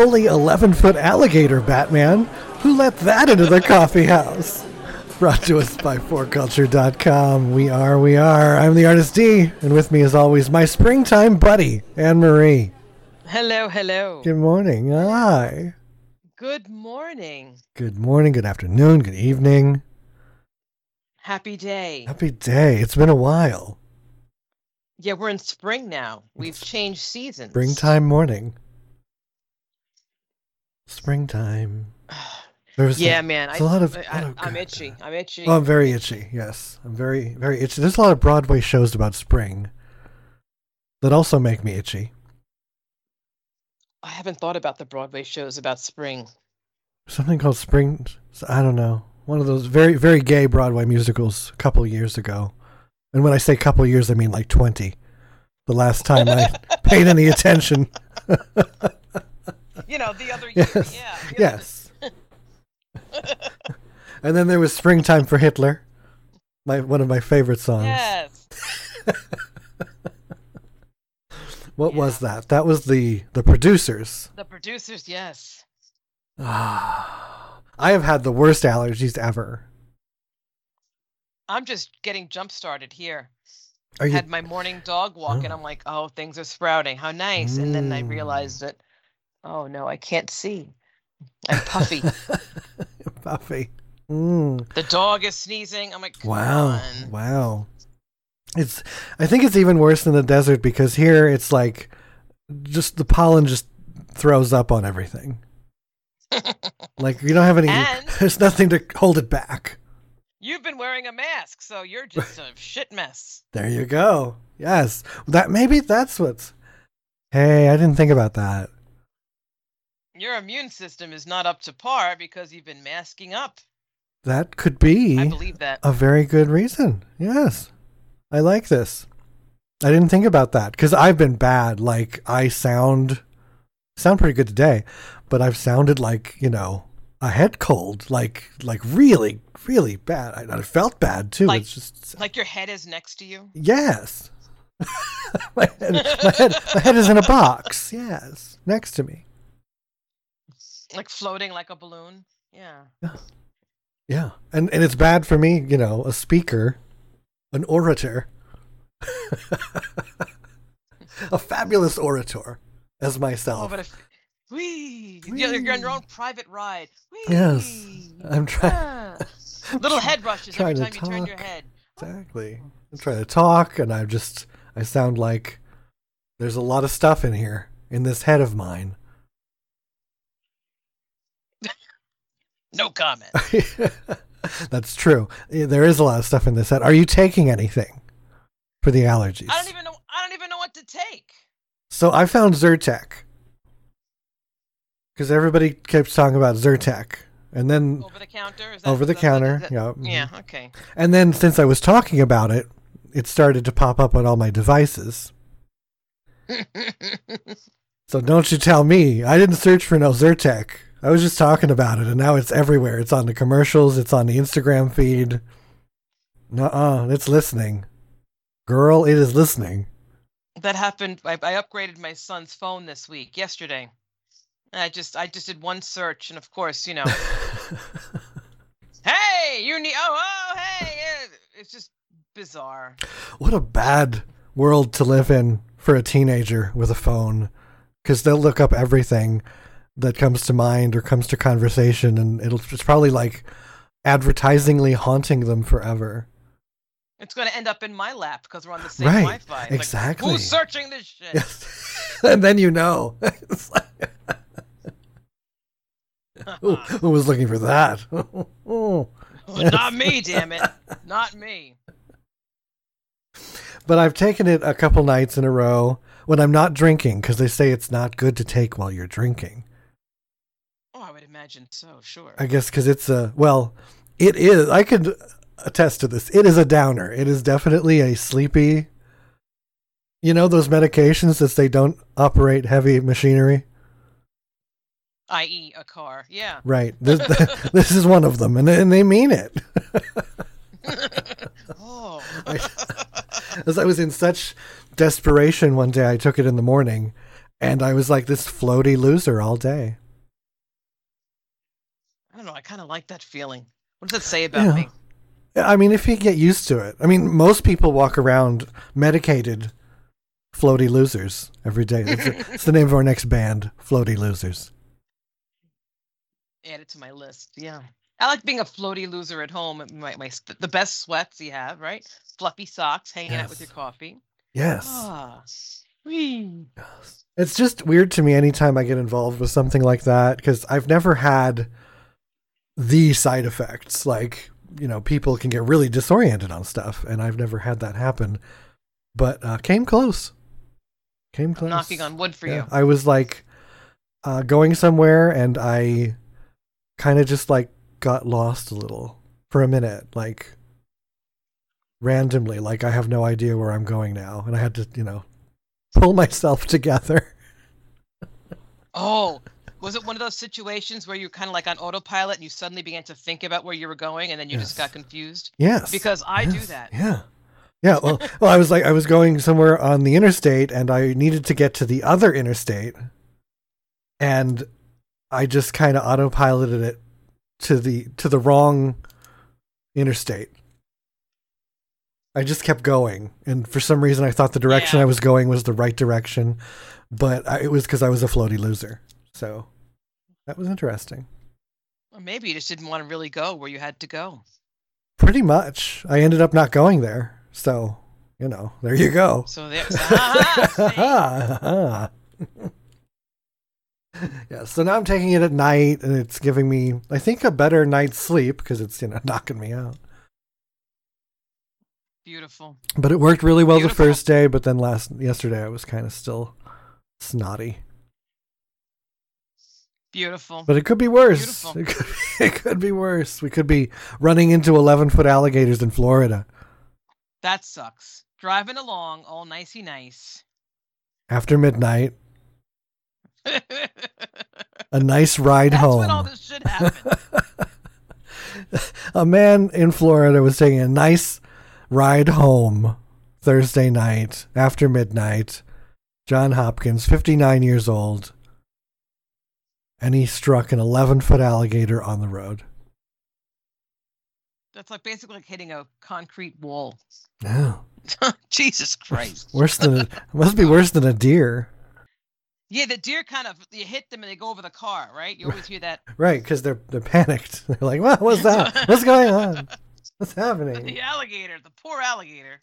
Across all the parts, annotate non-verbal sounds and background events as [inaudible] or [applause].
Holy 11 foot alligator, Batman! Who let that into the coffee house? Brought to us by 4culture.com. We are, we are. I'm the artist D, and with me, as always, my springtime buddy, Anne Marie. Hello, hello. Good morning. Hi. Good morning. Good morning, good afternoon, good evening. Happy day. Happy day. It's been a while. Yeah, we're in spring now. We've changed seasons. Springtime morning. Springtime. [sighs] There's yeah, a, man. there's I, a lot of. I, I'm good- itchy. I'm itchy. Oh, I'm very itchy. Yes, I'm very, very itchy. There's a lot of Broadway shows about spring that also make me itchy. I haven't thought about the Broadway shows about spring. Something called Spring. I don't know. One of those very, very gay Broadway musicals a couple years ago. And when I say couple years, I mean like 20. The last time I [laughs] paid any attention. [laughs] You know, the other year. Yes. Yeah. Yes. and then there was Springtime for Hitler. My one of my favorite songs. Yes. [laughs] What was that? That was the the producers. The producers, yes. Ah, [sighs] I have had the worst allergies ever. I'm just getting jump started here. Are you Had my morning dog walk, and Oh. [gasps] I'm like, oh, things are sprouting. How nice. And then I Mm. realized that, oh, no, I can't see. I'm [laughs] puffy. Buffy? Mm. the dog is sneezing. I'm like, Wow. on. Wow. It's I think it's even worse in the desert because here it's like just the pollen just throws up on everything. [laughs] Like you don't have any And- [laughs] there's nothing to hold it back. You've been wearing a mask, so you're just a shit mess. There you go. Yes. That maybe that's what's Hey, I didn't think about that. Your immune system is not up to par because you've been masking up. That could be. I be believe that. a very good reason. Yes. I like this. I didn't think about that because I've been bad. Like I sound sound pretty good today, but I've sounded like you know a head cold, like like really really bad. I, I felt bad too. Like- it's just Like your head is next to you. yes. [laughs] my, head, my head my head is in a box. Yes, next to me. Like floating like a balloon. Yeah. Yeah, Yeah. and and it's bad for me. You know, a speaker, an orator, [laughs] a fabulous orator as myself. Oh, but if wee, you're, you're on your own private ride. Whee! Yes, I'm trying Ah. Little head rushes every time you turn your head. exactly. I'm trying to talk, and I just I sound like there's a lot of stuff in here in this head of mine. No comment. [laughs] That's true. There is a lot of stuff in this head. Are you taking anything for the allergies? I don't even know. I don't even know what to take. So I found Zyrtec because everybody keeps talking about Zyrtec, and then Over the counter. Is that, over the counter, that- yeah. Yeah. Okay. and then since I was talking about it, it started to pop up on all my devices. [laughs] So don't you tell me I didn't search for no Zyrtec. I was just talking about it, and now it's everywhere. It's on the commercials. It's on the Instagram feed. Nuh-uh, it's listening, girl. It is listening. that happened. I, I upgraded my son's phone this week, yesterday. And I just, I just did one search, and of course, you know, [laughs] hey, you need. Oh, oh, hey, eh," it's just bizarre. What a bad world to live in for a teenager with a phone because they'll look up everything that comes to mind or comes to conversation and it'll it's probably like advertisingly haunting them forever. It's going to end up in my lap because we're on the same Right, Wi-Fi. It's like, exactly. Who's searching this shit? Yes. [laughs] and then you know. [laughs] Like, [laughs] who, who was looking for that? Not me, damn it. Not me. but I've taken it a couple nights in a row when I'm not drinking because they say it's not good to take while you're drinking. I imagine so. Sure. I guess because it's a well, it is. I could attest to this. It is a downer. It is definitely a sleepy. You know those medications that they don't operate heavy machinery, I.e., a car. Yeah. right? This, [laughs] this is one of them, and and they mean it. [laughs] [laughs] oh. I- As I was in such desperation one day, I took it in the morning, And I was like this floaty loser all day. I know. I kind of like that feeling. What does that say about Yeah. me? I mean, if you get used to it. I mean, most people walk around medicated floaty losers every day. It's, it's the name of our next band, Floaty Losers. Add it to my list. Yeah. I like being a floaty loser at home. My, my the best sweats you have, right? Fluffy socks, hanging out with your coffee. Yes. Ah. It's just weird to me anytime I get involved with something like that because I've never had the side effects. Like, you know, people can get really disoriented on stuff, and I've never had that happen. But uh, came close. Came I'm close. knocking on wood for Yeah, you. I was like uh, going somewhere, and I kind of just like got lost a little for a minute, like randomly. Like I have no idea where I'm going now, and I had to, you know, pull [laughs] myself together. Oh, was it one of those situations where you're kind of like on autopilot and you suddenly began to think about where you were going and then you just got confused? Yes, Because I do that. Yeah. Yeah, well, well, I was like, I was going somewhere on the interstate, and I needed to get to the other interstate, and I just kind of autopiloted it to the to the wrong interstate. I just kept going, and for some reason, I thought the direction Yeah. I was going was the right direction, but I, it was because I was a floaty loser. So that was interesting. Or maybe you just didn't want to really go where you had to go. Pretty much, I ended up not going there. So you know, there you go. So there's [laughs] ah, [laughs] yeah, so now I'm taking it at night and it's giving me, I think, a better night's sleep because it's, you know, [laughs] knocking me out. beautiful. But it worked really well Beautiful. the first day, but then last, yesterday I was kind of still snotty. Beautiful. But it could be worse. It could, [laughs] it could be worse. We could be running into 11 foot alligators in Florida That sucks. Driving along, all nicey nice. after midnight. [laughs] A nice ride home. when all this shit happened. [laughs] a man in Florida was taking a nice ride home Thursday night after midnight. John Hopkins, 59 years old, and he struck an 11 foot alligator on the road. That's like basically like hitting a concrete wall. Yeah. [laughs] Jesus Christ. Worse than it must be worse than a deer, Yeah, the deer kind of you hit them and they go over the car, right? You always hear that. right? Because they're they're panicked. [laughs] They're like, "What? What's that? [laughs] What's going on? What's happening?" The alligator, the poor alligator.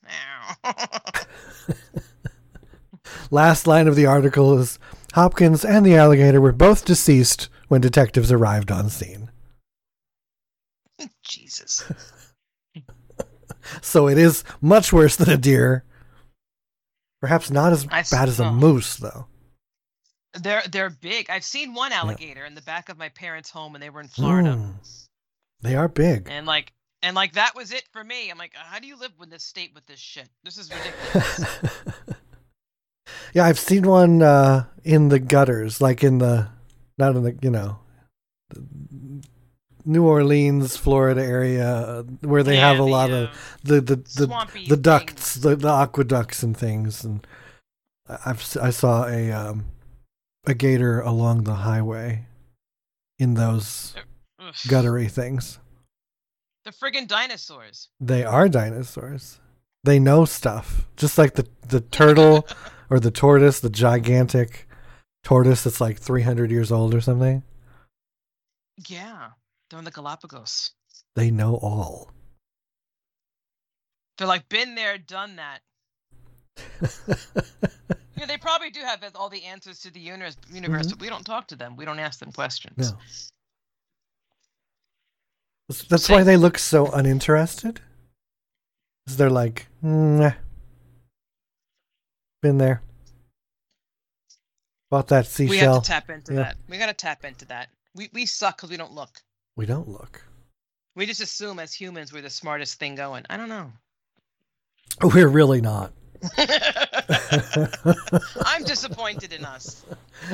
Last line of the article is Hopkins and the alligator were both deceased when detectives arrived on scene. [laughs] Jesus. [laughs] So it is much worse than a deer. Perhaps not as I bad as a moose, though. They're they're big. I've seen one alligator in the back of my parents' home when they were in Florida. Mm. They are big. And like and like that was it for me. I'm like, how do you live in this state with this shit? This is ridiculous. [laughs] yeah, I've seen one uh, in the gutters, like in the, not in the, you know, the New Orleans, Florida area, uh, where they Yeah, have a the, lot uh, of the the the, the ducts, the, the aqueducts and things, and I- I've I saw a um, a gator along the highway in those Ugh. guttery things. The friggin' dinosaurs. They are dinosaurs. They know stuff, just like the the turtle [laughs] or the tortoise, the gigantic tortoise that's like three hundred years old or something. Yeah. They're in the Galapagos. They know all. They're like been there, done that. [laughs] Yeah, they probably do have all the answers to the universe, universe Mhm. but we don't talk to them. We don't ask them questions. No. That's- That's why they look so uninterested. 'Cause they're like, nah. Been there. Bought that seashell. We have to tap into Yeah. that. We got to tap into that. We we suck because we don't look. we don't look. We just assume as humans we're the smartest thing going. I don't know. [laughs] We're really not. [laughs] [laughs] I'm disappointed in us.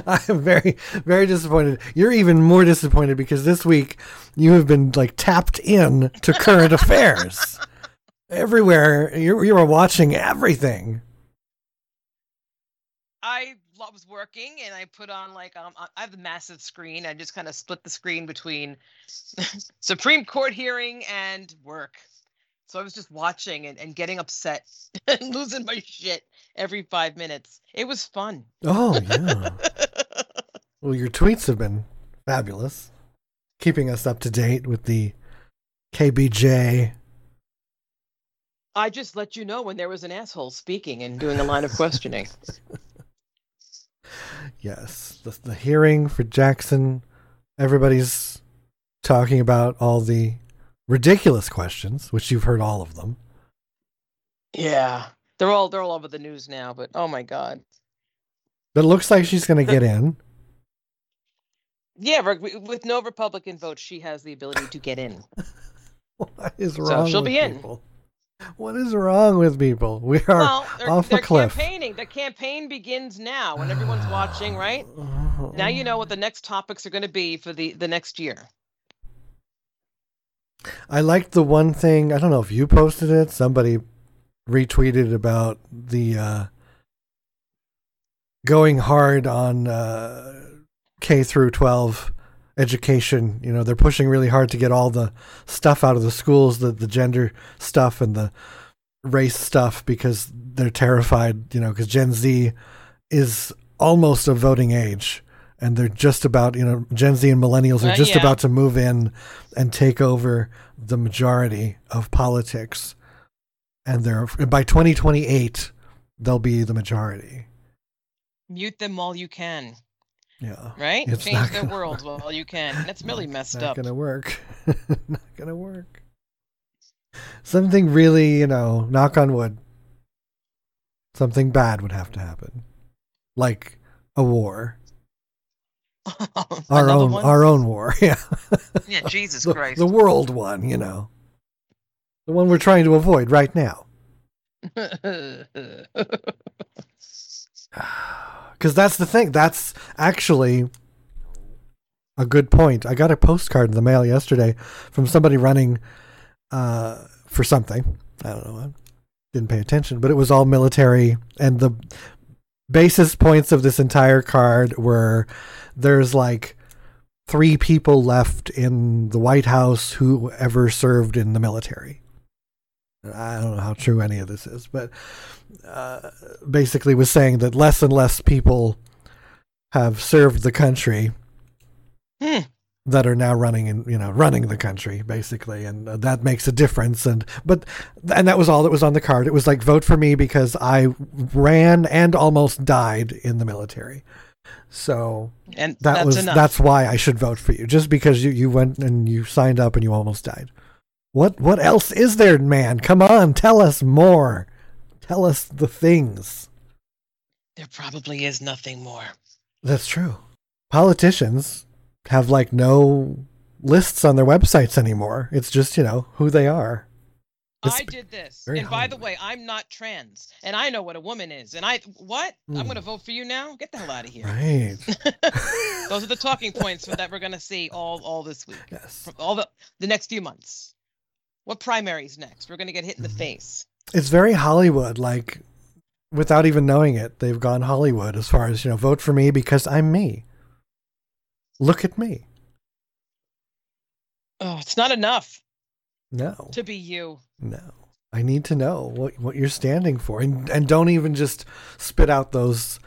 I am very, very disappointed. You're even more disappointed because this week you have been like tapped in to current affairs. Everywhere you you were watching everything. I was working and I put on like um I have a massive screen. I just kind of split the screen between [laughs] Supreme Court hearing and work. So I was just watching and, and getting upset [laughs] and losing my shit every five minutes. It was fun. Oh yeah. [laughs] well, your tweets have been fabulous, keeping us up to date with the KBJ. I just let you know when there was an asshole speaking and doing a line of questioning. Yes, the, the hearing for Jackson. Everybody's talking about all the ridiculous questions, which you've heard all of them. Yeah, they're all they're all over the news now. But oh my god, But it looks like she's going to get in. yeah, with no Republican vote, she has the ability to get in. [laughs] What is wrong? So she'll be in. What is wrong with people? We are well, they're, off they're a cliff. campaigning. The campaign begins now, when everyone's watching. Right now, you know what the next topics are going to be for the the next year. I liked the one thing. I don't know if you posted it. Somebody retweeted about the uh, going hard on uh, K through twelve education. You know, they're pushing really hard to get all the stuff out of the schools, the the gender stuff and the race stuff, because they're terrified. You know, because Gen Z is almost a voting age. And they're just about, you know, Gen Z and millennials are Uh, just yeah. about to move in and take over the majority of politics. And they're by 2028, they'll be the majority. Mute them while you can. Yeah. Right? It's Change their gonna world while you can. And That's really [laughs] messed not up. Not gonna work. [laughs] not gonna work. Something really, you know, knock on wood. Something bad would have to happen, like a war, [laughs] our own, one? our own war. Yeah, Yeah, Jesus the, Christ. the world one. You know, the one we're trying to avoid right now. [sighs] [sighs] [sighs] Because that's the thing. That's actually a good point. I got a postcard in the mail yesterday from somebody running uh, for something. I don't know. I didn't pay attention, but it was all military. And the basis points of this entire card were there's like three people left in the White House who ever served in the military. I don't know how true any of this is, but uh, basically was saying that less and less people have served the country Hmm. that are now running and you know running the country basically and uh, that makes a difference and but and that was all that was on the card it was like vote for me because i ran and almost died in the military so and that that's was enough. that's why i should vote for you just because you you went and you signed up and you almost died what what else is there man come on tell us more tell us the things There probably is nothing more. That's true. Politicians have like no lists on their websites anymore. It's just, you know, who they are. It's I did this. And by the way, I'm not trans. And I know what a woman is. And I what? I'm Hmm. going to vote for you now? Get the hell out of here. Right. [laughs] [laughs] Those are the talking points that we're going to see all all this week. yes. All the the next few months. What primaries next? We're going to get hit in the Mhm. face. It's very Hollywood like without even knowing it, they've gone Hollywood as far as, you know, vote for me because I'm me. Look at me. Oh, it's not enough No. to be you. No. I need to know what what you're standing for, and and don't even just spit out those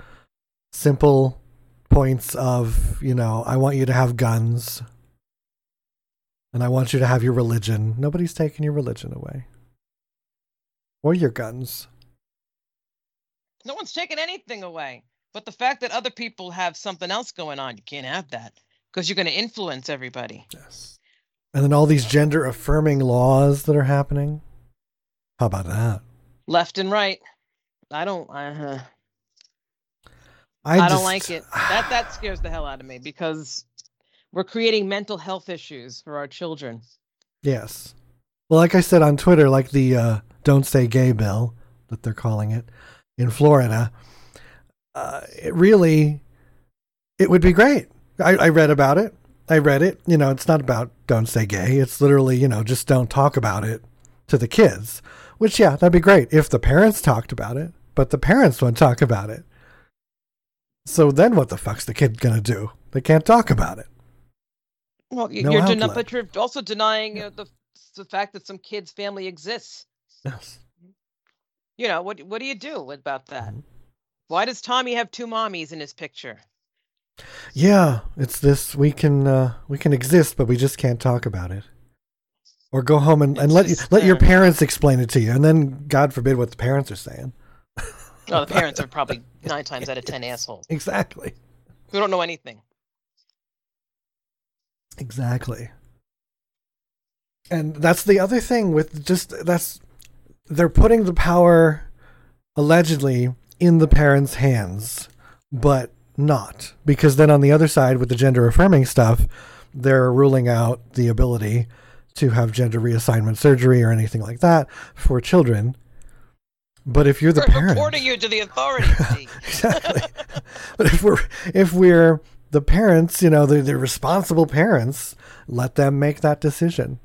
simple points of you know I want you to have guns, and I want you to have your religion. Nobody's taking your religion away, or your guns. No one's taking anything away. But the fact that other people have something else going on, you can't have that because you're going to influence everybody. Yes. And then all these gender affirming laws that are happening. How about that? Left and right. I don't. Uh, I, I, don't just- like it. That that scares the hell out of me because we're creating mental health issues for our children. Yes. Well, like I said on Twitter, like the uh, "Don't Say Gay" bill that they're calling it in Florida, uh, it really, it would be great. I, I read about it. I read it. You know, it's not about "Don't Say Gay." It's literally, you know, just don't talk about it to the kids. Which, yeah, that'd be great if the parents talked about it. But the parents won't talk about it. So then what the fuck's the kid gonna do? They can't talk about it. Well, No you're den- but you're also denying uh, the the fact that some kid's family exists. Yes. You know what? What do you do about that? Mhm. Why does Tommy have two mommies in his picture? Yeah, it's this we can uh we can exist but we just can't talk about it. Or go home and, and It's let you, let your parents explain it to you and then God forbid what the parents are saying. No, the [laughs] parents are probably nine times out of ten assholes Exactly. who don't know anything. Exactly. And that's the other thing with just that's they're putting the power allegedly in the parents' hands, but not. Because then on the other side with the gender affirming stuff, they're ruling out the ability to have gender reassignment surgery or anything like that for children. But if you're the We're parent, reporting you to the authorities. [laughs] exactly. [laughs] but if we're if we're the parents, you know, the the responsible parents, let them make that decision.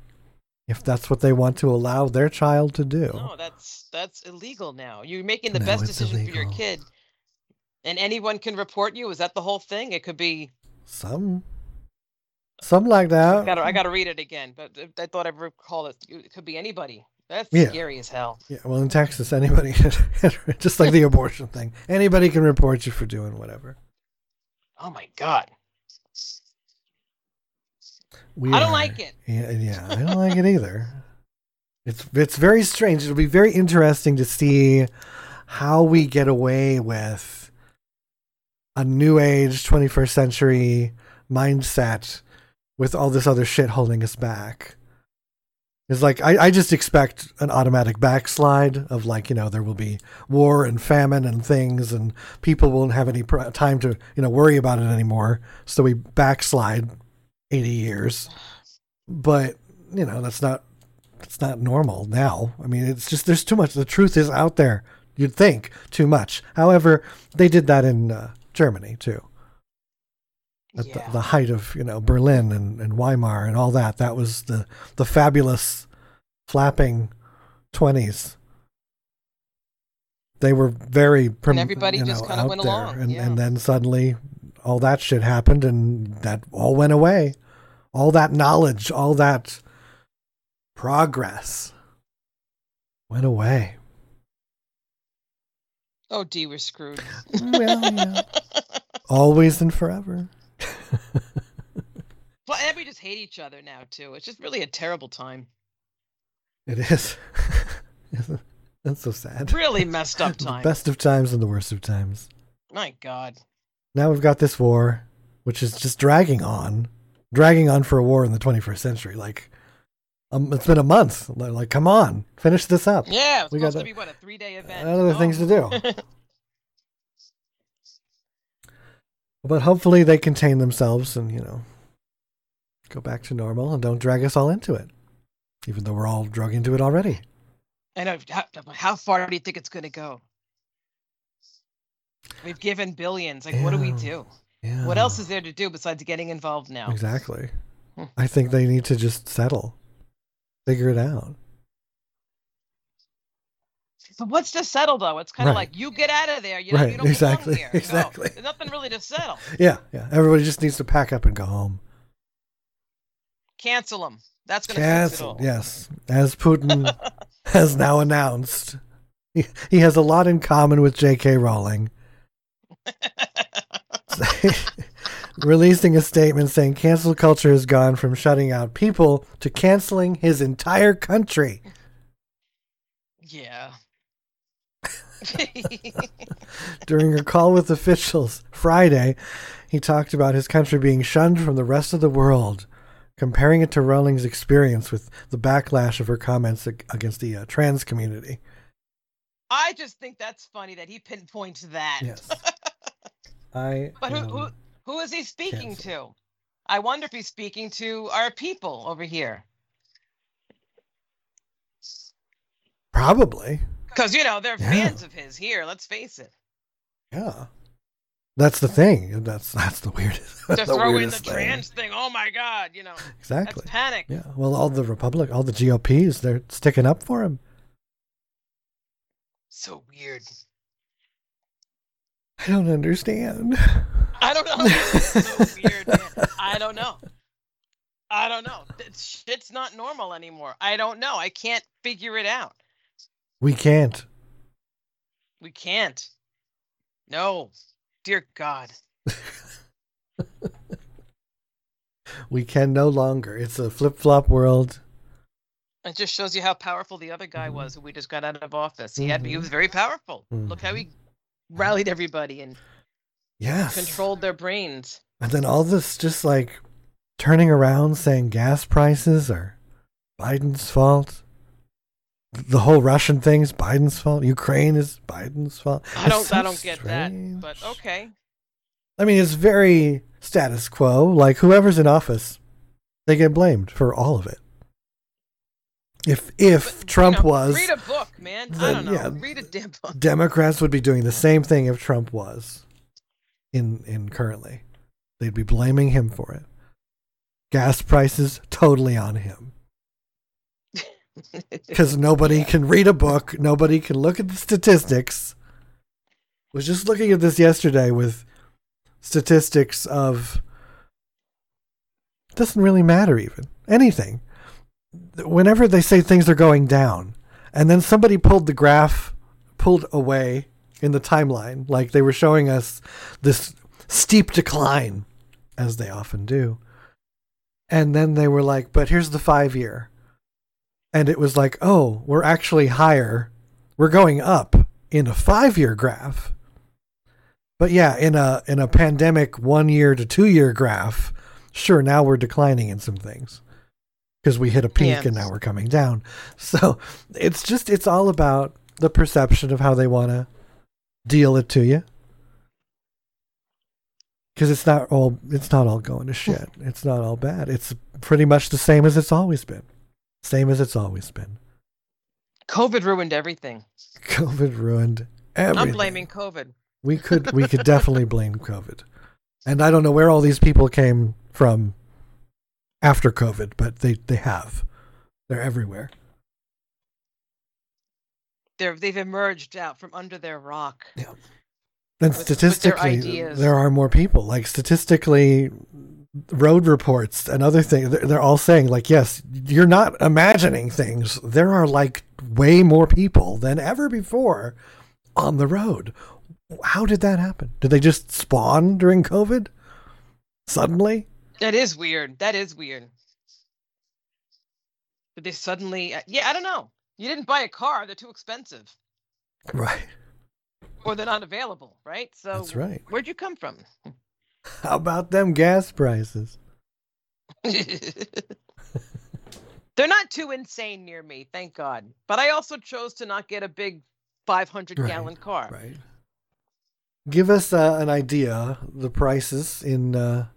If that's what they want to allow their child to do. no, that's that's illegal now. You're making the No, best it's decision for your kid, and anyone can report you. Is that the whole thing? It could be. Some some like that. I gotta, I gotta read it again, but I thought I recall it. It could be anybody. That's Yeah. scary as hell. Yeah, well in Texas anybody [laughs] just like the abortion thing. Anybody can report you for doing whatever. Oh my god. We I don't are- like it. Yeah, yeah, I don't like it either. [laughs] It's it's very strange. It'll be very interesting to see how we get away with a new age 21st century mindset with all this other shit holding us back. It's like I, I just expect an automatic backslide of like you know there will be war and famine and things and people won't have any pr- time to you know worry about it anymore. So we backslide eighty years, but you know that's not that's not normal now. I mean it's just there's too much. The truth is out there. You'd think too much. However, they did that in uh, Germany too at Yeah. the, the height of you know Berlin and, and Weimar and all that. That was the the fabulous flapping twenties. They were very prim- everybody you just kinda went there. along, and yeah. and then suddenly all that shit happened, and that all went away. All that knowledge, all that progress went away. Oh, D, we're screwed. Well, yeah. [laughs] always and forever. [laughs] Well, and we just hate each other now too. It's just really a terrible time. It is. [laughs] That's so sad. Really messed up [laughs] time. best of times and the worst of times. My God. Now we've got this war, which is just dragging on, dragging on for a war in the 21st century. Like, um, it's been a month. Like, come on, finish this up. Yeah, it's We supposed got to be what a three-day event. Other Oh. things to do. But hopefully they contain themselves and, you know, go back to normal and don't drag us all into it, even though we're all drug into it already. And. How, how far do you think it's going to go? We've given billions. Like, what do we do? Yeah. What else is there to do besides getting involved now? Exactly. Hmm. I think they need to just settle, figure it out. But what's to settle though? It's kind of Right. like you get out of there. You, know, Right, you don't belong exactly, here. [laughs] Exactly. there's nothing really to settle. Yeah, yeah. Everybody just needs to pack up and go home. Cancel them. That's going to it Yes, as Putin [laughs] has now announced, he, he has a lot in common with J.K. Rowling. [laughs] Releasing a statement saying cancel culture has gone from shutting out people to canceling his entire country. Yeah. [laughs] During a call with officials Friday, he talked about his country being shunned from the rest of the world, comparing it to Rowling's experience with the backlash of her comments against the uh, trans community. I just think that's funny that he pinpoints that. Yes. [laughs] I. But who, who who is he speaking cancel. to? I wonder if he's speaking to our people over here. Probably. Because, you know, they're Yeah. fans of his here. Let's face it. Yeah. That's the thing. That's that's the weirdest. To [laughs] throw in the thing. trans thing. Oh my God. You know, Exactly. that's panic. Yeah. Well, all the Republic, all the GOPs, they're sticking up for him. So weird. I don't understand. I don't know. It's so [laughs] weird, man. I don't know. I don't know. It's, shit's not normal anymore. I don't know. I can't figure it out. We can't. We can't. No. Dear God. [laughs] We can no longer. It's a flip flop world. It just shows you how powerful the other guy Mhm. was who we just got out of office. He had he was very powerful. Look how he Mm-hmm. rallied everybody and Yes. controlled their brains. And then all this just like turning around saying gas prices are Biden's fault. The whole Russian thing's Biden's fault. Ukraine is Biden's fault. I don't so I don't get that. But okay. I mean, it's very status quo. Like whoever's in office, they get blamed for all of it. If if But, you Trump know, was read a book, man. I don't know. yeah. Read a damn book. Democrats would be doing the same thing if Trump was in in currently. They'd be blaming him for it. Gas prices totally on him [laughs] because nobody can read a book, nobody can look at the statistics. Was just looking at this yesterday with statistics of doesn't really matter even anything. Whenever they say things are going down, and then somebody pulled the graph pulled away in the timeline, like they were showing us this steep decline, as they often do. And then they were like, but here's the five year. And it was like, oh, we're actually higher. We're going up in a five year graph. But yeah, in a in a pandemic one year to two year graph, sure, now we're declining in some things. Because we hit a peak Yeah. and now we're coming down. [laughs] So it's just it's all about the perception of how they want to deal it to you because it's not all it's not all going to shit [laughs] it's not all bad it's pretty much the same as it's always been same as it's always been COVID ruined everything. [laughs] covid ruined everything I'm blaming COVID. we could we could [laughs] definitely blame covid and i don't know where all these people came from after covid but they they have they're everywhere They're they've emerged out from under their rock. and with statistically ideas. there are more people like statistically road reports and other things they're, all saying like yes you're not imagining things there are like way more people than ever before on the road how did that happen did they just spawn during covid suddenly That is weird. That is weird. But they suddenly, uh, yeah, I don't know. You didn't buy a car; they're too expensive, right or they're not available, right? So that's right Where'd you come from? [laughs] how about them gas prices [laughs] they're not too insane near me, thank God. But I also chose to not get a big 500 Right, gallon car. right give us uh, an idea the prices in uh,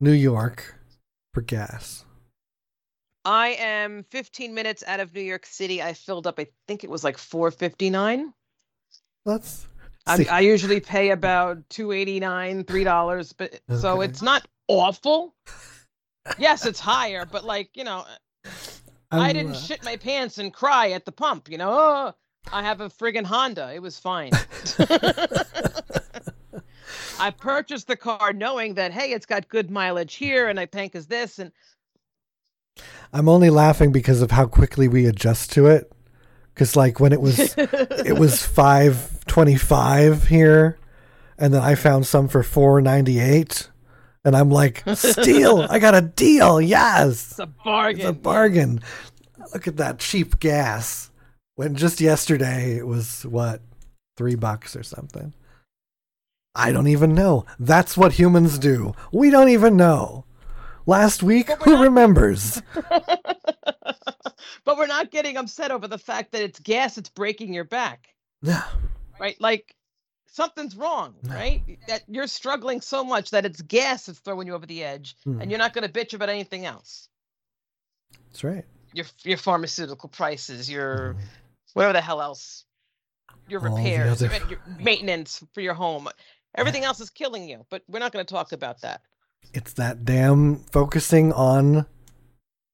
new york for gas I am 15 minutes out of New York City. I filled up. I think it was like 4.59. Let's I. I usually pay about 2.89, three dollars, but so it's not awful. Yes, it's higher, but like you know, I I'm, didn't uh, shit my pants and cry at the pump. You know, oh, I have a friggin' Honda. It was fine. [laughs] I purchased the car knowing that hey, it's got good mileage here, and I tank is this, and I'm only laughing because of how quickly we adjust to it. Because like when it was it was [laughs] five twenty five here, and then I found some for four ninety eight, and I'm like, [laughs] steal! I got a deal. Yes, it's a bargain. it's a bargain. Look at that cheap gas. When just yesterday it was what three bucks or something. I don't even know. That's what humans do. We don't even know. Last week, who not- remembers? [laughs] but we're not getting upset over the fact that it's gas it's breaking your back. Yeah. Right? Like something's wrong, [sighs] right? That you're struggling so much that it's gas that's throwing you over the edge, Hmm. and you're not going to bitch about anything else. That's right. Your your pharmaceutical prices, your whatever the hell else, your All repairs, other- your [laughs] maintenance for your home. Everything else is killing you, but we're not going to talk about that. It's that damn focusing on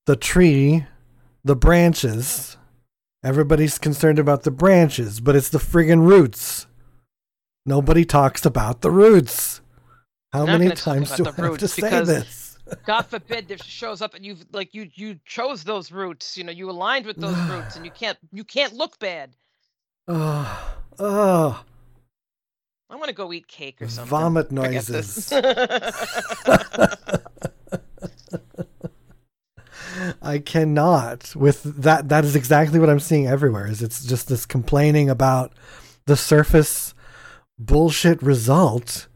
the tree, the branches. Everybody's concerned about the branches, but it's the friggin' roots. Nobody talks about the roots. How not many times do I have to say this? [laughs] God forbid this shows up and you've like you you chose those roots. You know, you aligned with those [sighs] roots, and you can't you can't look bad. Oh, oh, I want to go eat cake or something. vomit noises. [laughs] [laughs] I cannot with that. That is exactly what I'm seeing everywhere. Is it's just this complaining about the surface bullshit result.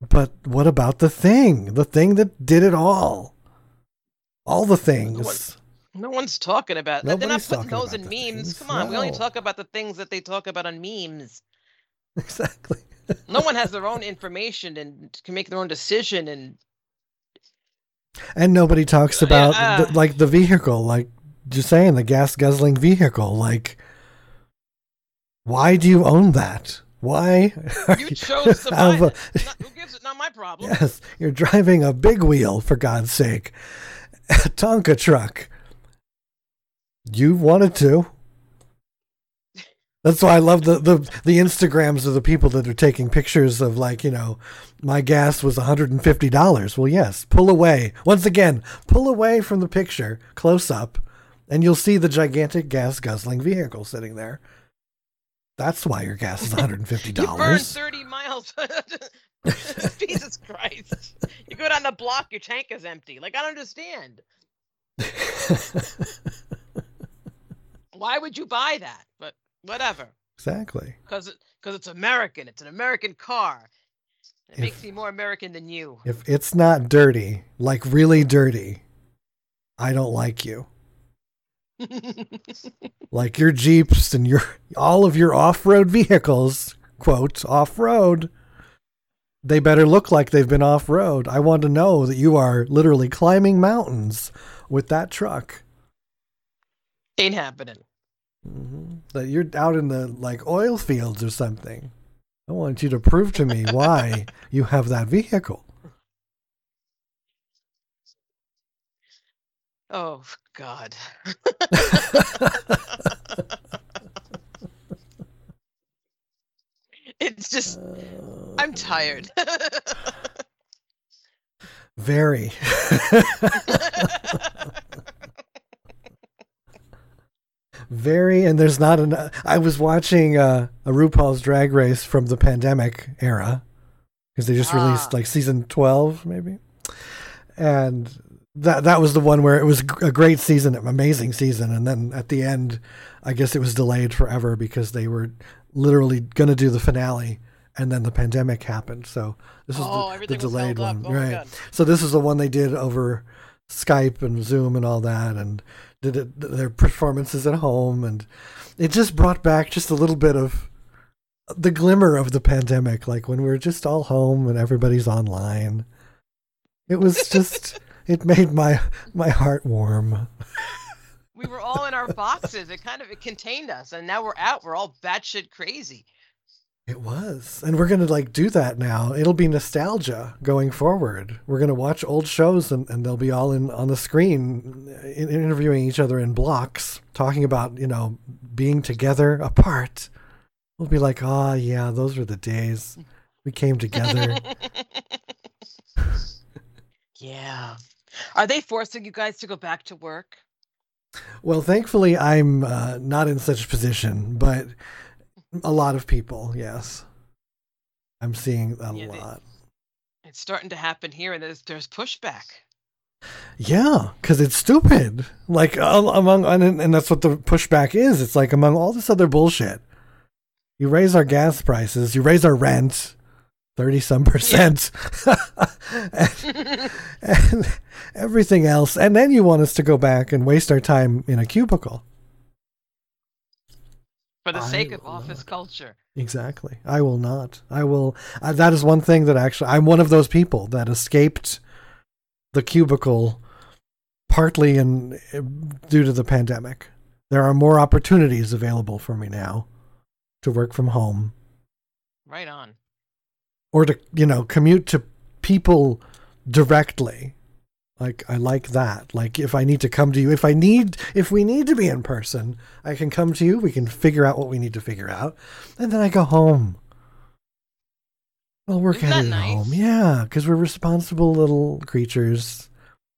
But what about the thing? The thing that did it all. All the things. no one's talking about that. They're not putting those in memes. things, Come on, we only talk about the things that they talk about on memes. [laughs] Exactly. No one has their own information and can make their own decision. And And nobody talks about uh, the, like the vehicle, like just saying the gas guzzling vehicle. Like, why do you own that? Why? [laughs] you chose to buy a- it. Not, who gives it? Not my problem. Yes, you're driving a big wheel for God's sake, [laughs] a Tonka truck. You wanted to. That's why I love the, the the Instagrams of the people that are taking pictures of like you know, my gas was one hundred and fifty dollars. Well, yes, pull away once again, pull away from the picture, close up, and you'll see the gigantic gas guzzling vehicle sitting there. That's why your gas is $150. [laughs] You burn dollars. 30 miles. [laughs] Jesus Christ. You go down the block, your tank is empty. Like, I don't understand. [laughs] Why would you buy that? But whatever. exactly. Because it, cause it's American. It's an American car. It If- makes me more American than you. If it's not dirty, like really dirty, I don't like you. [laughs] Like your Jeeps and your all of your off-road vehicles, quote, off-road, they better look like they've been off-road. I want to know that you are literally climbing mountains with that truck. Ain't happening. Hmm That you're out in the like oil fields or something. I want you to prove to me why [laughs] you have that vehicle. Oh, God. [laughs] [laughs] it's just, I'm tired. Very. Very, and there's not enough. I was watching uh, a RuPaul's Drag Race from the pandemic era because they just released Ah. like season twelve, maybe, and that that was the one where it was a great season, amazing season, and then at the end, I guess it was delayed forever because they were literally going to do the finale, and then the pandemic happened. So this is oh, the, the delayed one, Oh, right? So this is the one they did over Skype and Zoom and all that, and did it, their performances at home, and it just brought back just a little bit of the glimmer of the pandemic, like when we're just all home and everybody's online. It was just, [laughs] it made my my heart warm. We were all in our boxes. It kind of it contained us, and now we're out. We're all batshit crazy. It was, and we're gonna like do that now. It'll be nostalgia going forward. We're gonna watch old shows, and, and they'll be all in on the screen, in, interviewing each other in blocks, talking about you know being together apart. We'll be like, ah, yeah, those were the days we came together. [laughs] yeah. Are they forcing you guys to go back to work? well, thankfully, I'm uh, not in such a position, but a lot of people, yes, I'm seeing a Yeah, they- lot. It's starting to happen here, and there's there's pushback. Yeah, because it's stupid. Like among, and, and that's what the pushback is. It's like among all this other bullshit, you raise our gas prices, you raise our rent, thirty some percent, [laughs] and, and everything else, and then you want us to go back and waste our time in a cubicle. For the I sake of office not. culture. Exactly. I will not. I will. Uh, that is one thing that actually, I'm one of those people that escaped the cubicle partly in due to the pandemic. There are more opportunities available for me now to work from home Right on. or to, you know, commute to people directly. Like I like that. Like if I need to come to you, if I need if we need to be in person, I can come to you, we can figure out what we need to figure out, and then I go home. I'll work Isn't getting that nice? home. Yeah, because we're responsible little creatures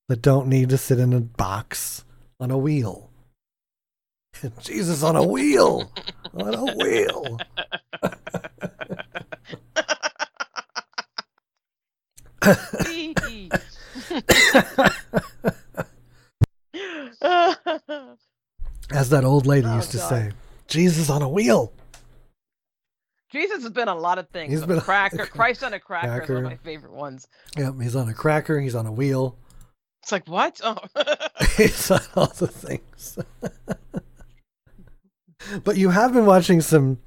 that don't need to sit in a box on a wheel. [laughs] Jesus on a wheel. on a wheel. [laughs] [laughs] [laughs] As that old lady Oh, used to God. say, Jesus on a wheel. Jesus has been a lot of things. He's but been- a cracker, Christ on a cracker, is one of my favorite ones. Yep, he's on a cracker, he's on a wheel. It's like what? Oh, [laughs] [laughs] He's on all the things. but you have been watching some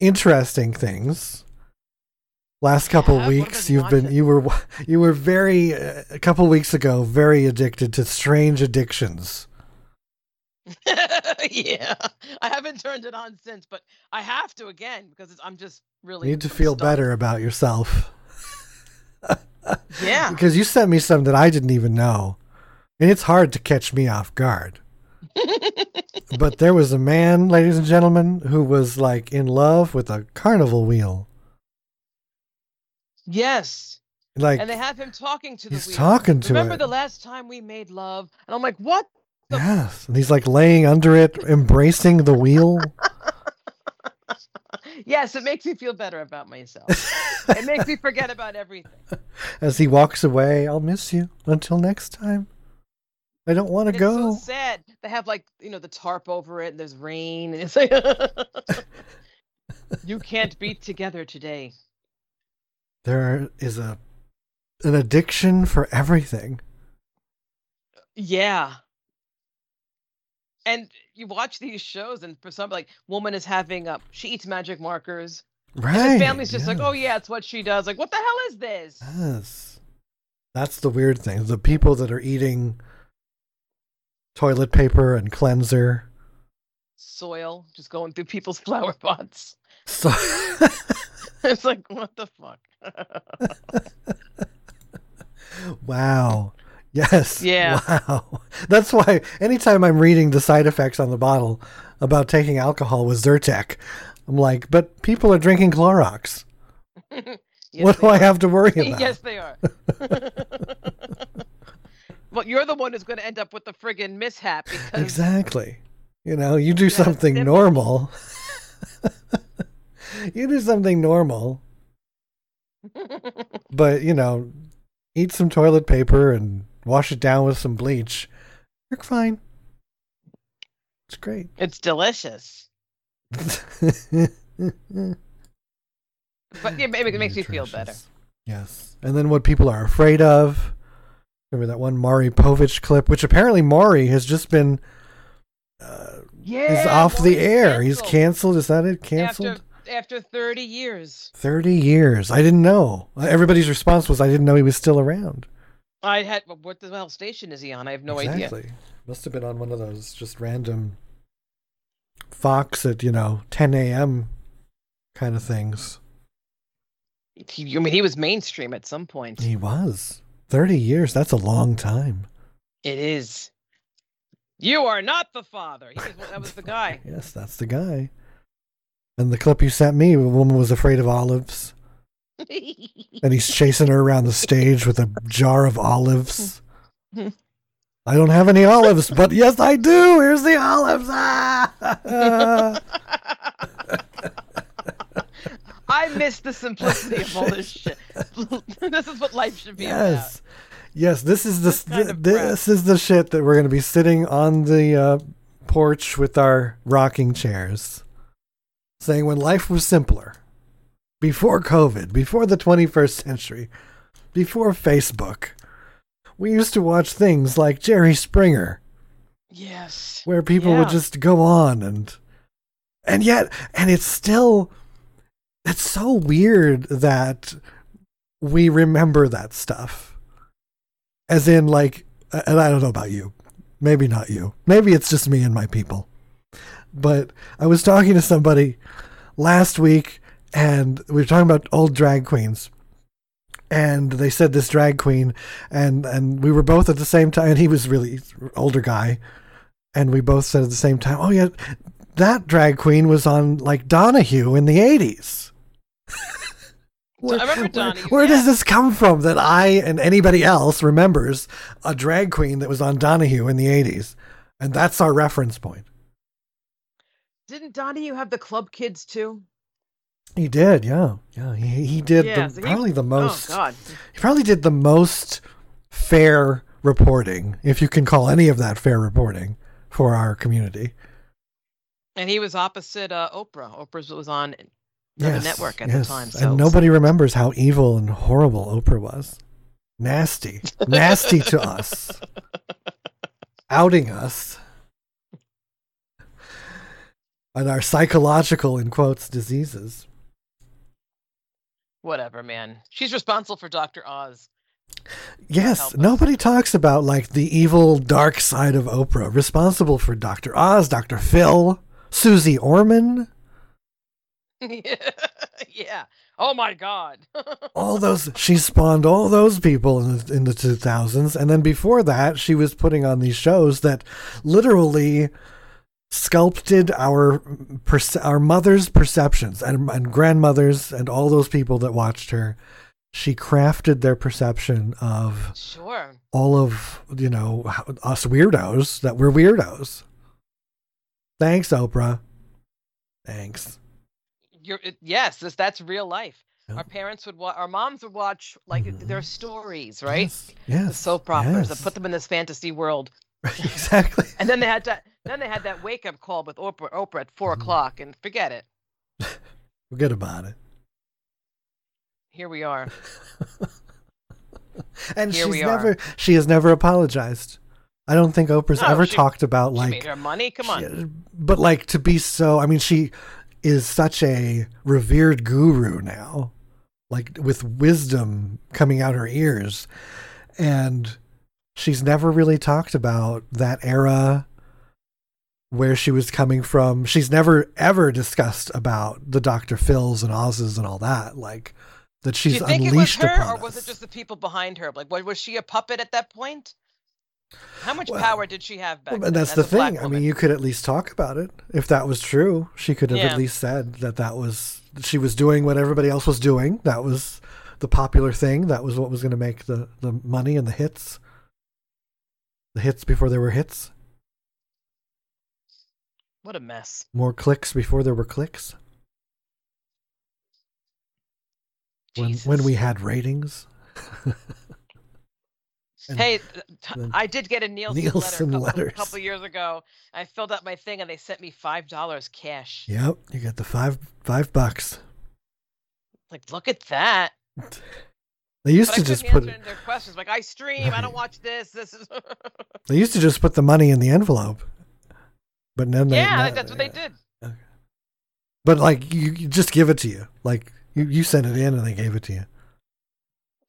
interesting things. Last couple have? What have I weeks, you've been watching? you were [laughs] you were very uh, a couple weeks ago very addicted to strange addictions. [laughs] yeah. I haven't turned it on since, but I have to again because it's, I'm just really You need to feel stuck. better about yourself. [laughs] Yeah. because you sent me some that I didn't even know. And it's hard to catch me off guard. but there was a man, ladies and gentlemen, who was like in love with a carnival wheel. Yes. Like And they have him talking to the he's wheel. talking to Remember it. the last time we made love? And I'm like, what? the- yes, and he's like laying under it, [laughs] embracing the wheel. [laughs] yes, it makes me feel better about myself. it makes me forget about everything. [laughs] As he walks away, I'll miss you until next time. I don't want to go. so sad. They have like you know the tarp over it, and there's rain, and it's like you can't be together today. There is a an addiction for everything. Yeah. And you watch these shows, and for some, like, woman is having uh, she eats magic markers. Right. And the family's just like, oh yeah, it's what she does. Like, what the hell is this? Yes. That's the weird thing. The people that are eating toilet paper and cleanser. Soil just going through people's [laughs] flower pots. So [laughs] [laughs] it's like, what the fuck? [laughs] wow. Yes. Yeah. Wow. [laughs] That's why anytime I'm reading the side effects on the bottle about taking alcohol with Zyrtec, I'm like, but people are drinking Clorox. Yes, what do they I have to worry about? yes, they are. well, you're the one who's going to end up with the friggin' mishap because Exactly. You know, you do something normal. You do something normal, but you know, eat some toilet paper and wash it down with some bleach. You're fine. It's great. it's delicious. But yeah, maybe it makes you feel better. Yes. And then what people are afraid of. Remember that one Maury Povich clip, which apparently Maury has just been uh, Yeah, is off the air. He's canceled. Is that it? Canceled? after after 30 years. 30 years. I didn't know. Everybody's response was, I didn't know he was still around. I had what the hell station is he on? I have no idea. exactly. Must have been on one of those just random Fox at, you know, 10 a.m. kind of things. He, I mean, he was mainstream at some point. He was. 30 years. That's a long time. It is. You are not the father. He was, that was the guy. [laughs] Yes, that's the guy. And the clip you sent me, a woman was afraid of olives. [laughs] And he's chasing her around the stage with a jar of olives. I don't have any olives, but yes, I do. Here's the olives. Ah! [laughs] I miss the simplicity of all this shit. [laughs] this is what life should be yes, yes. This is the This this is the shit that we're going to be sitting on the uh, porch with our rocking chairs, saying when life was simpler, before COVID, before the 21st century, before Facebook. We used to watch things like Jerry Springer. Yes. where people would just go on and and yet and it's still it's so weird that we remember that stuff as in like and i don't know about you maybe not you maybe it's just me and my people but i was talking to somebody last week and we were talking about old drag queens and they said this drag queen and and we were both at the same time and he was really older guy and we both said at the same time, "Oh yeah, that drag queen was on like Donahue in the '80s." Where, [laughs] I remember where- where yeah. does this come from that I and anybody else remembers a drag queen that was on Donahue in the 80s? And that's our reference point. Didn't Donnie have the club kids too? He did, yeah. Yeah, he, he did Yeah, the, so he- probably the most Oh God. he probably did the most fair reporting, if you can call any of that fair reporting for our community. And he was opposite uh, Oprah. Oprah's was on another network at the time. So and nobody remembers how evil and horrible Oprah was. Nasty, nasty to us, [laughs] outing us, and our psychological, in quotes, diseases. whatever, man. She's responsible for Doctor Oz. Yes, nobody talks about like the evil dark side of Oprah, responsible for Dr. Oz, Dr. Phil, Susie Orman, [laughs] yeah. Oh my God. [laughs] all those she spawned all those people in the, in the 2000s and then before that she was putting on these shows that literally sculpted our perce- our mother's perceptions and, and grandmothers and all those people that watched her she crafted their perception of sure. all of you know us weirdos that we're weirdos. Thanks, Oprah. Thanks. You're yes. This that's real life. Yeah. Our parents would watch. Our moms would watch like Mhm. their stories, right? Yes. yes The soap operas that put them in this fantasy world, [laughs] exactly. [laughs] and then they had that. Then they had that wake up call with Oprah. Oprah at 4 Mhm. o'clock, and forget it. [laughs] Forget about it. Here we are. [laughs] And Here she's never. She has never apologized. I don't think Oprah's No, ever she- talked about she like. made her money. Come on. she- but like to be so. I mean, she is such a revered guru now, like with wisdom coming out her ears, and she's never really talked about that era where she was coming from. She's never ever discussed about the Dr. Phils and Oz's and all that, like that Do she's you think it was unleashed her, or was us. it just the people behind her? Like, wa- was she a puppet at that point? How much Well, power did she have back Well, and that's the thing. I mean, you could at least talk about it if that was true. She could have Yeah. at least said that that was she was doing what everybody else was doing. That was the popular thing. That was what was going to make the the money and the hits. The hits before there were hits. What a mess. More clicks before there were clicks. When when we had ratings. [laughs] And- Hey, I did get a Nielsen, Nielsen letter a couple, letters. couple years ago. I filled out my thing and they sent me five dollars cash. Yep, you got the five five bucks. Like, look at that. [laughs] They used But to just put their questions. Like, I stream. I don't watch this. This is. [laughs] they used to just put the money in the envelope. But then they, yeah, that's what they did. But like you, you just give it to you. Like you, you sent it in and they gave it to you.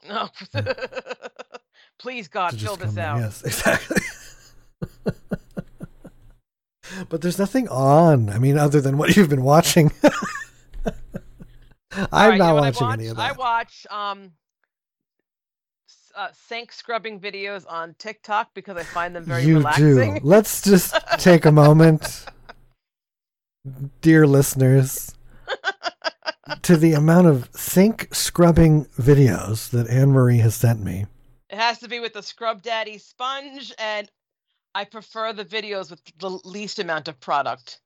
No. [laughs] Please, God, fill this come in. out. Yes, [laughs] exactly. but there's nothing on. I mean, other than what you've been watching. [laughs] I'm right, you not know watching watch? any of that. I watch um, uh, sink scrubbing videos on TikTok because I find them very you relaxing. do. Let's just take a moment, dear listeners, to the amount of sink scrubbing videos that Anne Marie has sent me. It has to be with the Scrub Daddy sponge, and I prefer the videos with the least amount of product.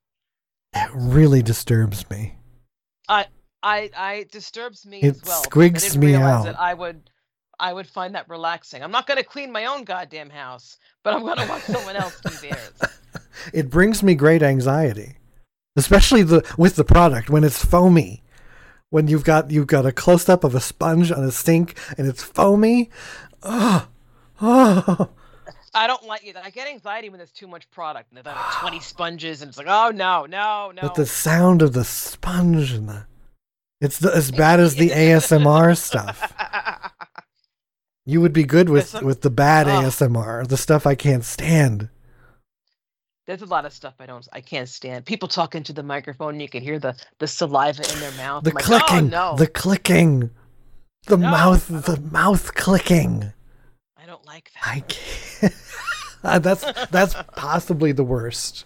It really disturbs me. I I I disturbs me It as well. squigs me out. That I would I would find that relaxing. I'm not going to clean my own goddamn house, but I'm going to watch someone else do theirs. [laughs] It brings me great anxiety, especially the with the product when it's foamy. When you've got you've got a close up of a sponge on a sink and it's foamy. Oh, oh. I don't like it. I get anxiety when there's too much product. And there's like [sighs] 20 sponges, and it's like, oh no, no, no. But the sound of the sponge and the it's the, as bad as [laughs] the ASMR stuff. [laughs] You would be good with some- with the bad Ugh. ASMR, the stuff I can't stand. There's a lot of stuff I don't, I can't stand. People talk into the microphone, and you can hear the the saliva in their mouth. The I'm like, clicking, Oh, no, the clicking, the No, mouth, the mouth clicking. I don't like that. I can't. [laughs] Uh, that's that's possibly the worst.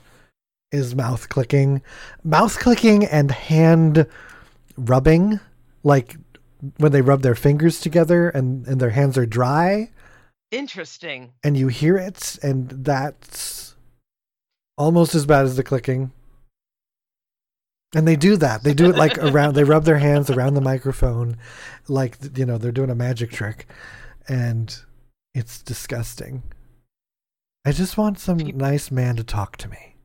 Is mouth clicking, mouth clicking, and hand rubbing, like when they rub their fingers together and and their hands are dry Interesting. and you hear it and that's almost as bad as the clicking. And they do that. They do it like [laughs] around they rub their hands around the microphone like you know, they're doing a magic trick and it's disgusting. I just want some Peop- nice man to talk to me.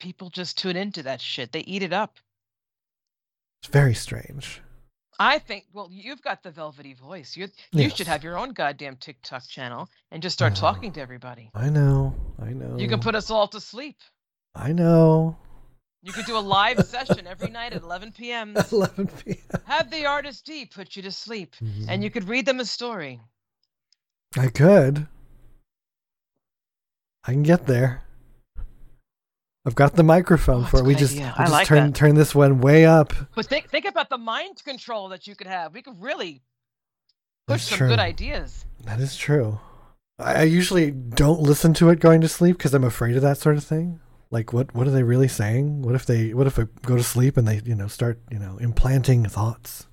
People just tune into that shit. They eat it up. It's very strange. I think. Well, you've got the velvety voice. You you Yes. should have your own goddamn TikTok channel and just start Oh. talking to everybody. I know. I know. You can put us all to sleep. I know. You could do a live session every night at 11 p.m. [laughs] 11 p.m. Have the artist D put you to sleep, and mm-hmm. you could read them a story. I could. I can get there. I've got the microphone Oh, for it. We just, we just like turn that. turn this one way up. But think think about the mind control that you could have. We could really push That's some true. good ideas. That is true. I, I usually don't listen to it going to sleep because I'm afraid of that sort of thing. Like, what what are they really saying? What if they what if I go to sleep and they you know start you know implanting thoughts?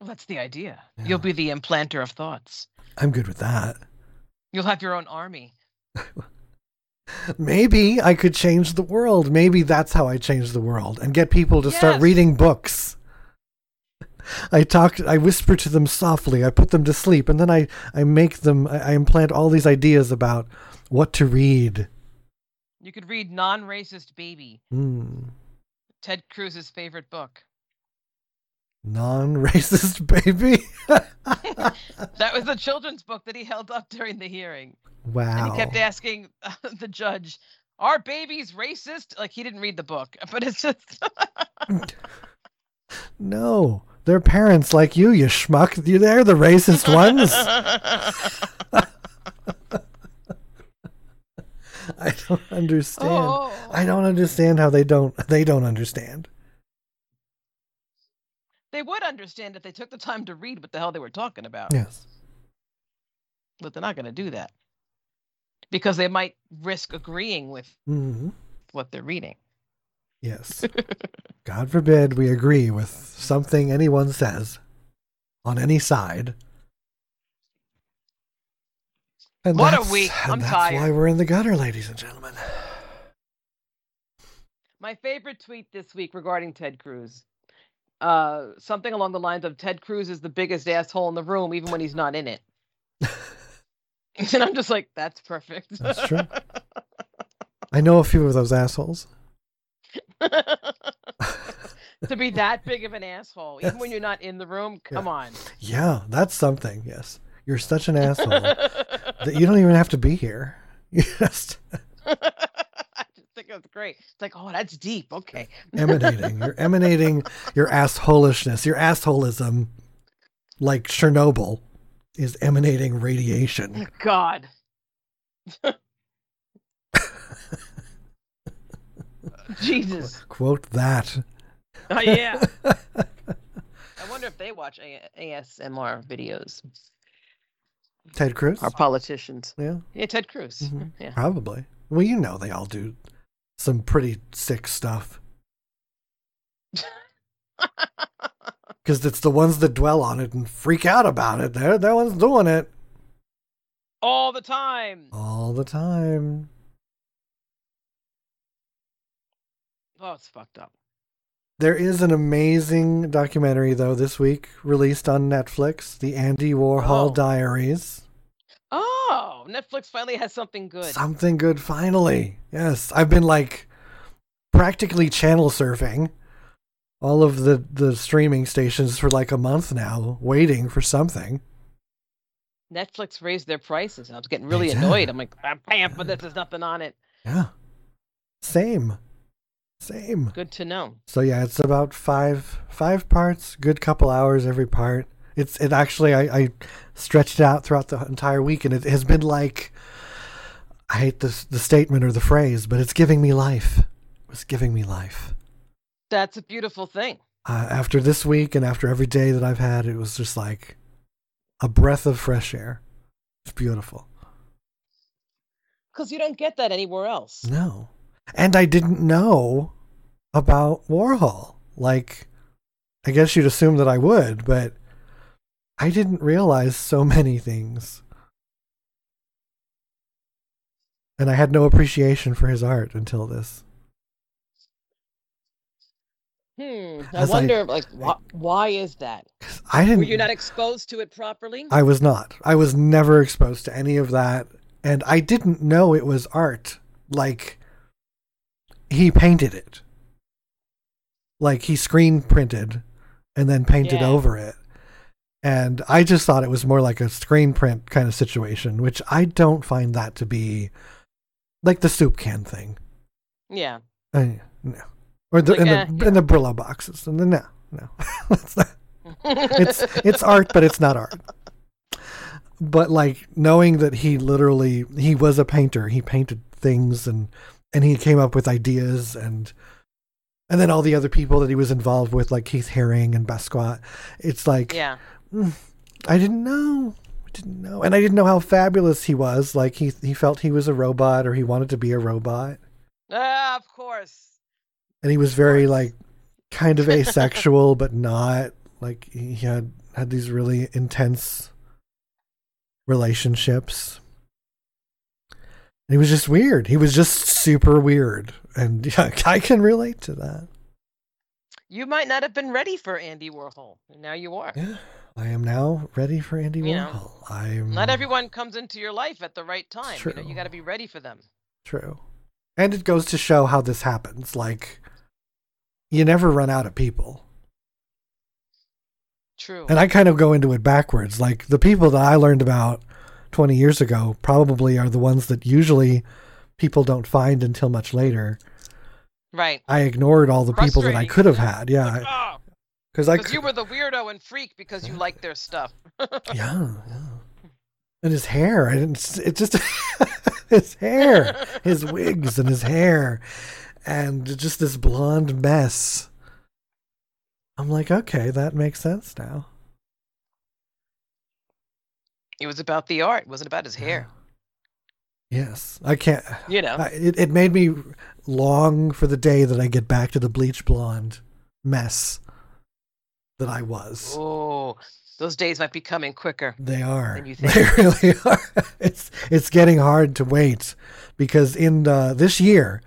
Well, that's the idea. Yeah. You'll be the implanter of thoughts. I'm good with that. You'll have your own army. [laughs] Maybe I could change the world. Maybe that's how I change the world and get people to start reading books. I talk, I whisper to them softly. I put them to sleep, and then I, I make them. I, I implant all these ideas about what to read. You could read Non-Racist Baby, Hmm. Ted Cruz's favorite book. Non-racist [laughs] baby. [laughs] That was the children's book that he held up during the hearing. wow. And he kept asking uh, the judge, "Are babies racist?" Like he didn't read the book, [laughs] but it's just no, they're parents like you, you schmuck. You- They're the racist ones. I don't understand. oh. I don't understand how they don't. They don't understand. They would understand if they took the time to read what the hell they were talking about, Yes. but they're not going to do that because they might risk agreeing with hmm what they're reading. Yes. [laughs] God forbid we agree with something anyone says on any side. And What a week. I'm tired. that's tired. why we're in the gutter, ladies and gentlemen. My favorite tweet this week regarding Ted Cruz. Uh, something along the lines of Ted Cruz is the biggest asshole in the room, even when he's not in it. [laughs] and I'm just like, that's perfect. That's true. [laughs] I know a few of those assholes. [laughs] to be that big of an asshole, even when you're not in the room, come on. Yeah, that's something. Yes. You're such an asshole that you don't even have to be here. You just just think it's great. It's like, oh, that's deep. Okay. emanating. You're emanating your assholishness, your assholism, like Chernobyl, is emanating radiation. God. [laughs] Jesus. Quote that. Oh, yeah. [laughs] I wonder if they watch A- ASMR videos. Ted Cruz? Our politicians. Yeah, Yeah, Ted Cruz. Mhm. Yeah. probably. Well, you know they all do some pretty sick stuff. [laughs] Because it's the ones that dwell on it and freak out about it. They're the ones doing it All the time. all the time. Oh, it's fucked up. There is an amazing documentary, though, this week released on Netflix The Andy Warhol Oh. Diaries. Oh, Netflix finally has something good. Something good, finally. Yes, I've been like practically channel surfing all of the, the streaming stations for like a month now, waiting for something. Netflix raised their prices. And I was getting really annoyed. I'm like, I'm paying for this. There's nothing on it. Yeah. Same. Same. Good to know. So yeah, it's about five five parts, good couple hours every part. It's it actually I, I stretched it out throughout the entire week and it has been like I hate this the statement or the phrase, but it's giving me life. It's giving me life. That's a beautiful thing. Uh, after this week and after every day that I've had, it was just like a breath of fresh air. It's beautiful. Because you don't get that anywhere else. No. And I didn't know about Warhol. Like I guess you'd assume that I would, but I didn't realize so many things. And I had no appreciation for his art until this. Hmm. I As I- wonder, like, wh- why is that? I didn't Were you not exposed to it properly? I was not. I was never exposed to any of that. And I didn't know it was art. Like, he painted it. Like, he screen printed and then painted Yeah. over it. And I just thought it was more like a screen print kind of situation, which I don't find that to be like the soup can thing. yeah. I, no. Or the, Like, in, eh, the, yeah. in the Brillo boxes. And then, no, no. [laughs] That's not, it's [laughs] it's art but it's not art but like knowing that he literally he was a painter he painted things and and he came up with ideas and and then all the other people that he was involved with like keith haring and basquiat it's like yeah. I didn't know. I didn't know. And i didn't know how fabulous he was. Like he he felt he was a robot or he wanted to be a robot. Ah, of course. and he was very like kind of [laughs] asexual but not. Like he had had these really intense relationships. And he was just weird. He was just super weird. And [laughs] yeah, i can relate to that. You might not have been ready for Andy Warhol, and now you are. yeah i am now ready for andy You know, warhol i'm Not everyone comes into your life at the right time. You know, True. you got to be ready for them. true and it goes to show how this happens like you never run out of people True. And I kind of go into it backwards. Like the people that I learned about 20 years ago probably are the ones that usually people don't find until much later. right. I ignored all the people that I could have had. Yeah. Oh, Because I, because you were the weirdo and freak because you liked their stuff. [laughs] yeah, yeah. And his hair, I didn't, it just, [laughs] his hair, his wigs and his hair, and just this blonde mess. I'm like, okay, that makes sense now. It was about the art. It wasn't about his hair. Yes. I can't, You know. I, it, it made me long for the day that I get back to the bleach blonde mess that I was. Oh, those days might be coming quicker. They are. than you [laughs] They really are. [laughs] It's it's getting hard to wait because in uh, this year,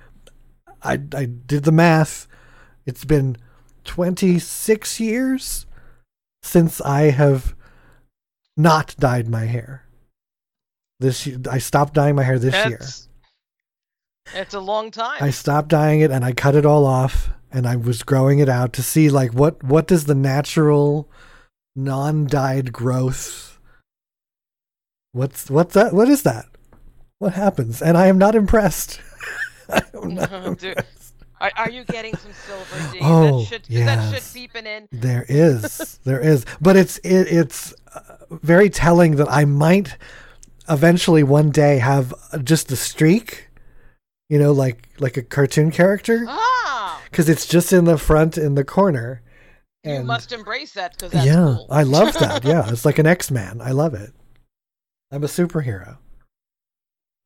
I I did the math. It's been twenty six years since I have not dyed my hair. This I stopped dyeing my hair this year. That's, It's a long time. I stopped dyeing it and I cut it all off and I was growing it out to see like what what does the natural non-dyed growth what's what's that what is that what happens and I am not impressed [laughs] I am not [laughs] Dude, impressed. Are, are you getting some silver? D? Oh, that shit, is that shit yes. peeping in? there is there is but it's it, it's uh, very telling that I might eventually one day have just a streak you know like like a cartoon character Ah, because it's just in the front in the corner. you must embrace that because that's yeah, cool. I love [laughs] that. Yeah, it's like an X Man. I love it. I'm a superhero.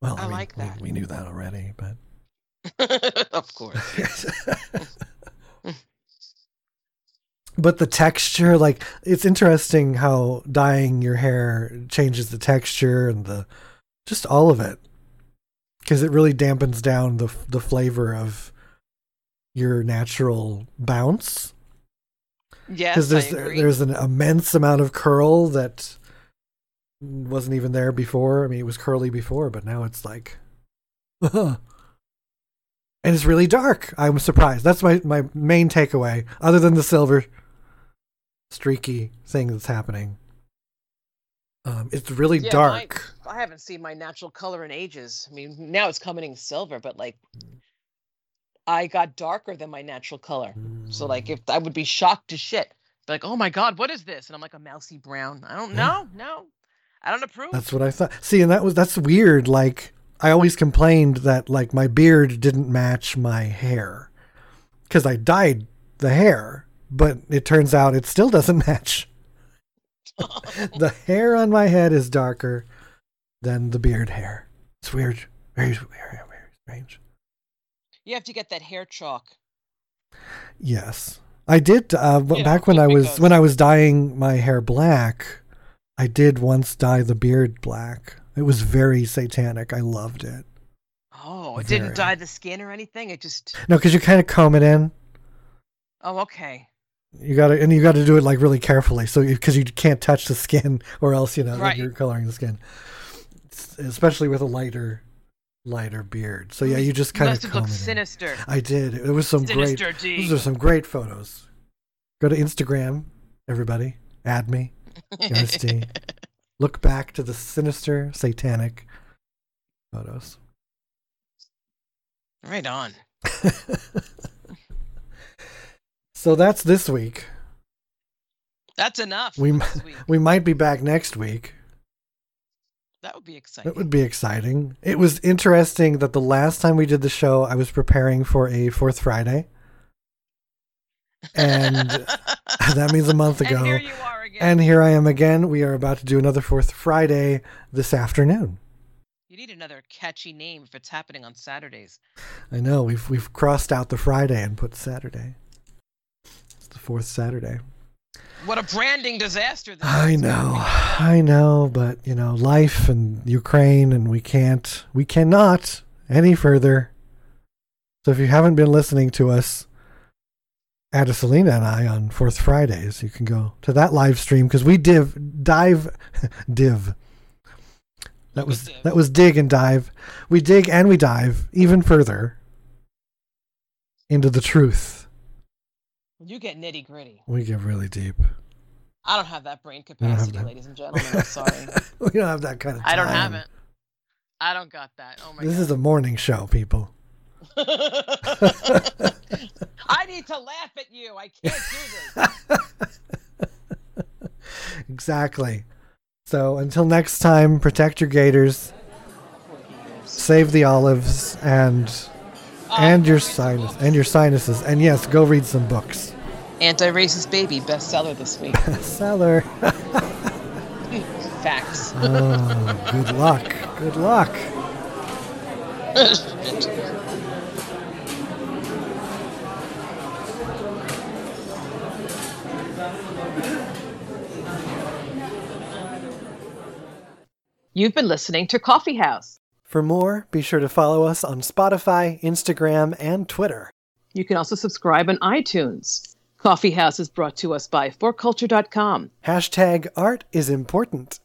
Well, I, I mean, like we- that. We, knew that already, but [laughs] of course. [laughs] but the texture, like, it's interesting how dyeing your hair changes the texture and the just all of it, because it really dampens down the the flavor of your natural bounce. Yes, because there's there's an immense amount of curl that wasn't even there before. I mean, it was curly before, but now it's like, and it's really dark. I'm surprised. That's my my main takeaway, other than the silver streaky thing that's happening. Um, it's really Yeah, dark. I haven't seen my natural color in ages. I mean, now it's coming in silver, but like, I got darker than my natural color. So like, mm. if I would be shocked to shit, like, oh my god, what is this? And I'm like a mousy brown. I don't Yeah. know, no, I don't approve. That's what I thought. See, and that was that's weird. Like I always complained that like my beard didn't match my hair because I dyed the hair, but it turns out it still doesn't [laughs] match. [laughs] the hair on my head is darker than the beard hair. It's weird. Very, very, very strange. You have to get that hair chalk. Yes. I did uh, Yeah, back when I was because. when I was dyeing my hair black. I did once dye the beard black. It was very satanic. I loved it. Oh, it Very. didn't dye the skin or anything. It just. No, because you kind of comb it in. Oh, okay. You got to and you got to do it like really carefully, so because you, can't touch the skin, [laughs] or else you know Right. you're coloring the skin, especially with a lighter, lighter beard. So yeah, you just kind Must of looked sinister. I did. It was some great. Sinister D. Those are some great photos. Go to Instagram, everybody. Add me. [laughs] Look back to the sinister, satanic photos. right on. [laughs] so that's this week. That's enough. We. We might be back next week. That would be exciting. That would be exciting. It was interesting that the last time we did the show, I was preparing for a Fourth Friday. And [laughs] that means a month ago. And here you are again. And here I am again. We are about to do another Fourth Friday this afternoon. you need another catchy name if it's happening on Saturdays. I know we've we've crossed out the Friday and put Saturday. It's the fourth Saturday. What a branding disaster this I know, I know, but you know, life and Ukraine, and we can't, we cannot any further. So if you haven't been listening to us, Adesalina and I on Fourth Fridays, you can go to that live stream because we div dive [laughs] div. That was that was dig and dive. We dig and we dive even further into the truth. You get nitty gritty. We get really deep. I don't have that brain capacity, that. ladies and gentlemen. I'm sorry. [laughs] we don't have that kind of. Time. I don't have it. I don't got that. Oh my This god. is a morning show, people. [laughs] [laughs] I need to laugh at you. I can't do this. Exactly. So until next time, protect your gators, save the olives, and oh, and your sinus and your sinuses, and yes, go read some books. Anti-racist baby bestseller this week. [laughs] Bestseller. Facts. [laughs] Oh, good luck. Good luck. You've been listening to Coffee House. For more, be sure to follow us on Spotify, Instagram, and Twitter. You can also subscribe on iTunes. Coffee House is brought to us by forculture.com. Hashtag art is important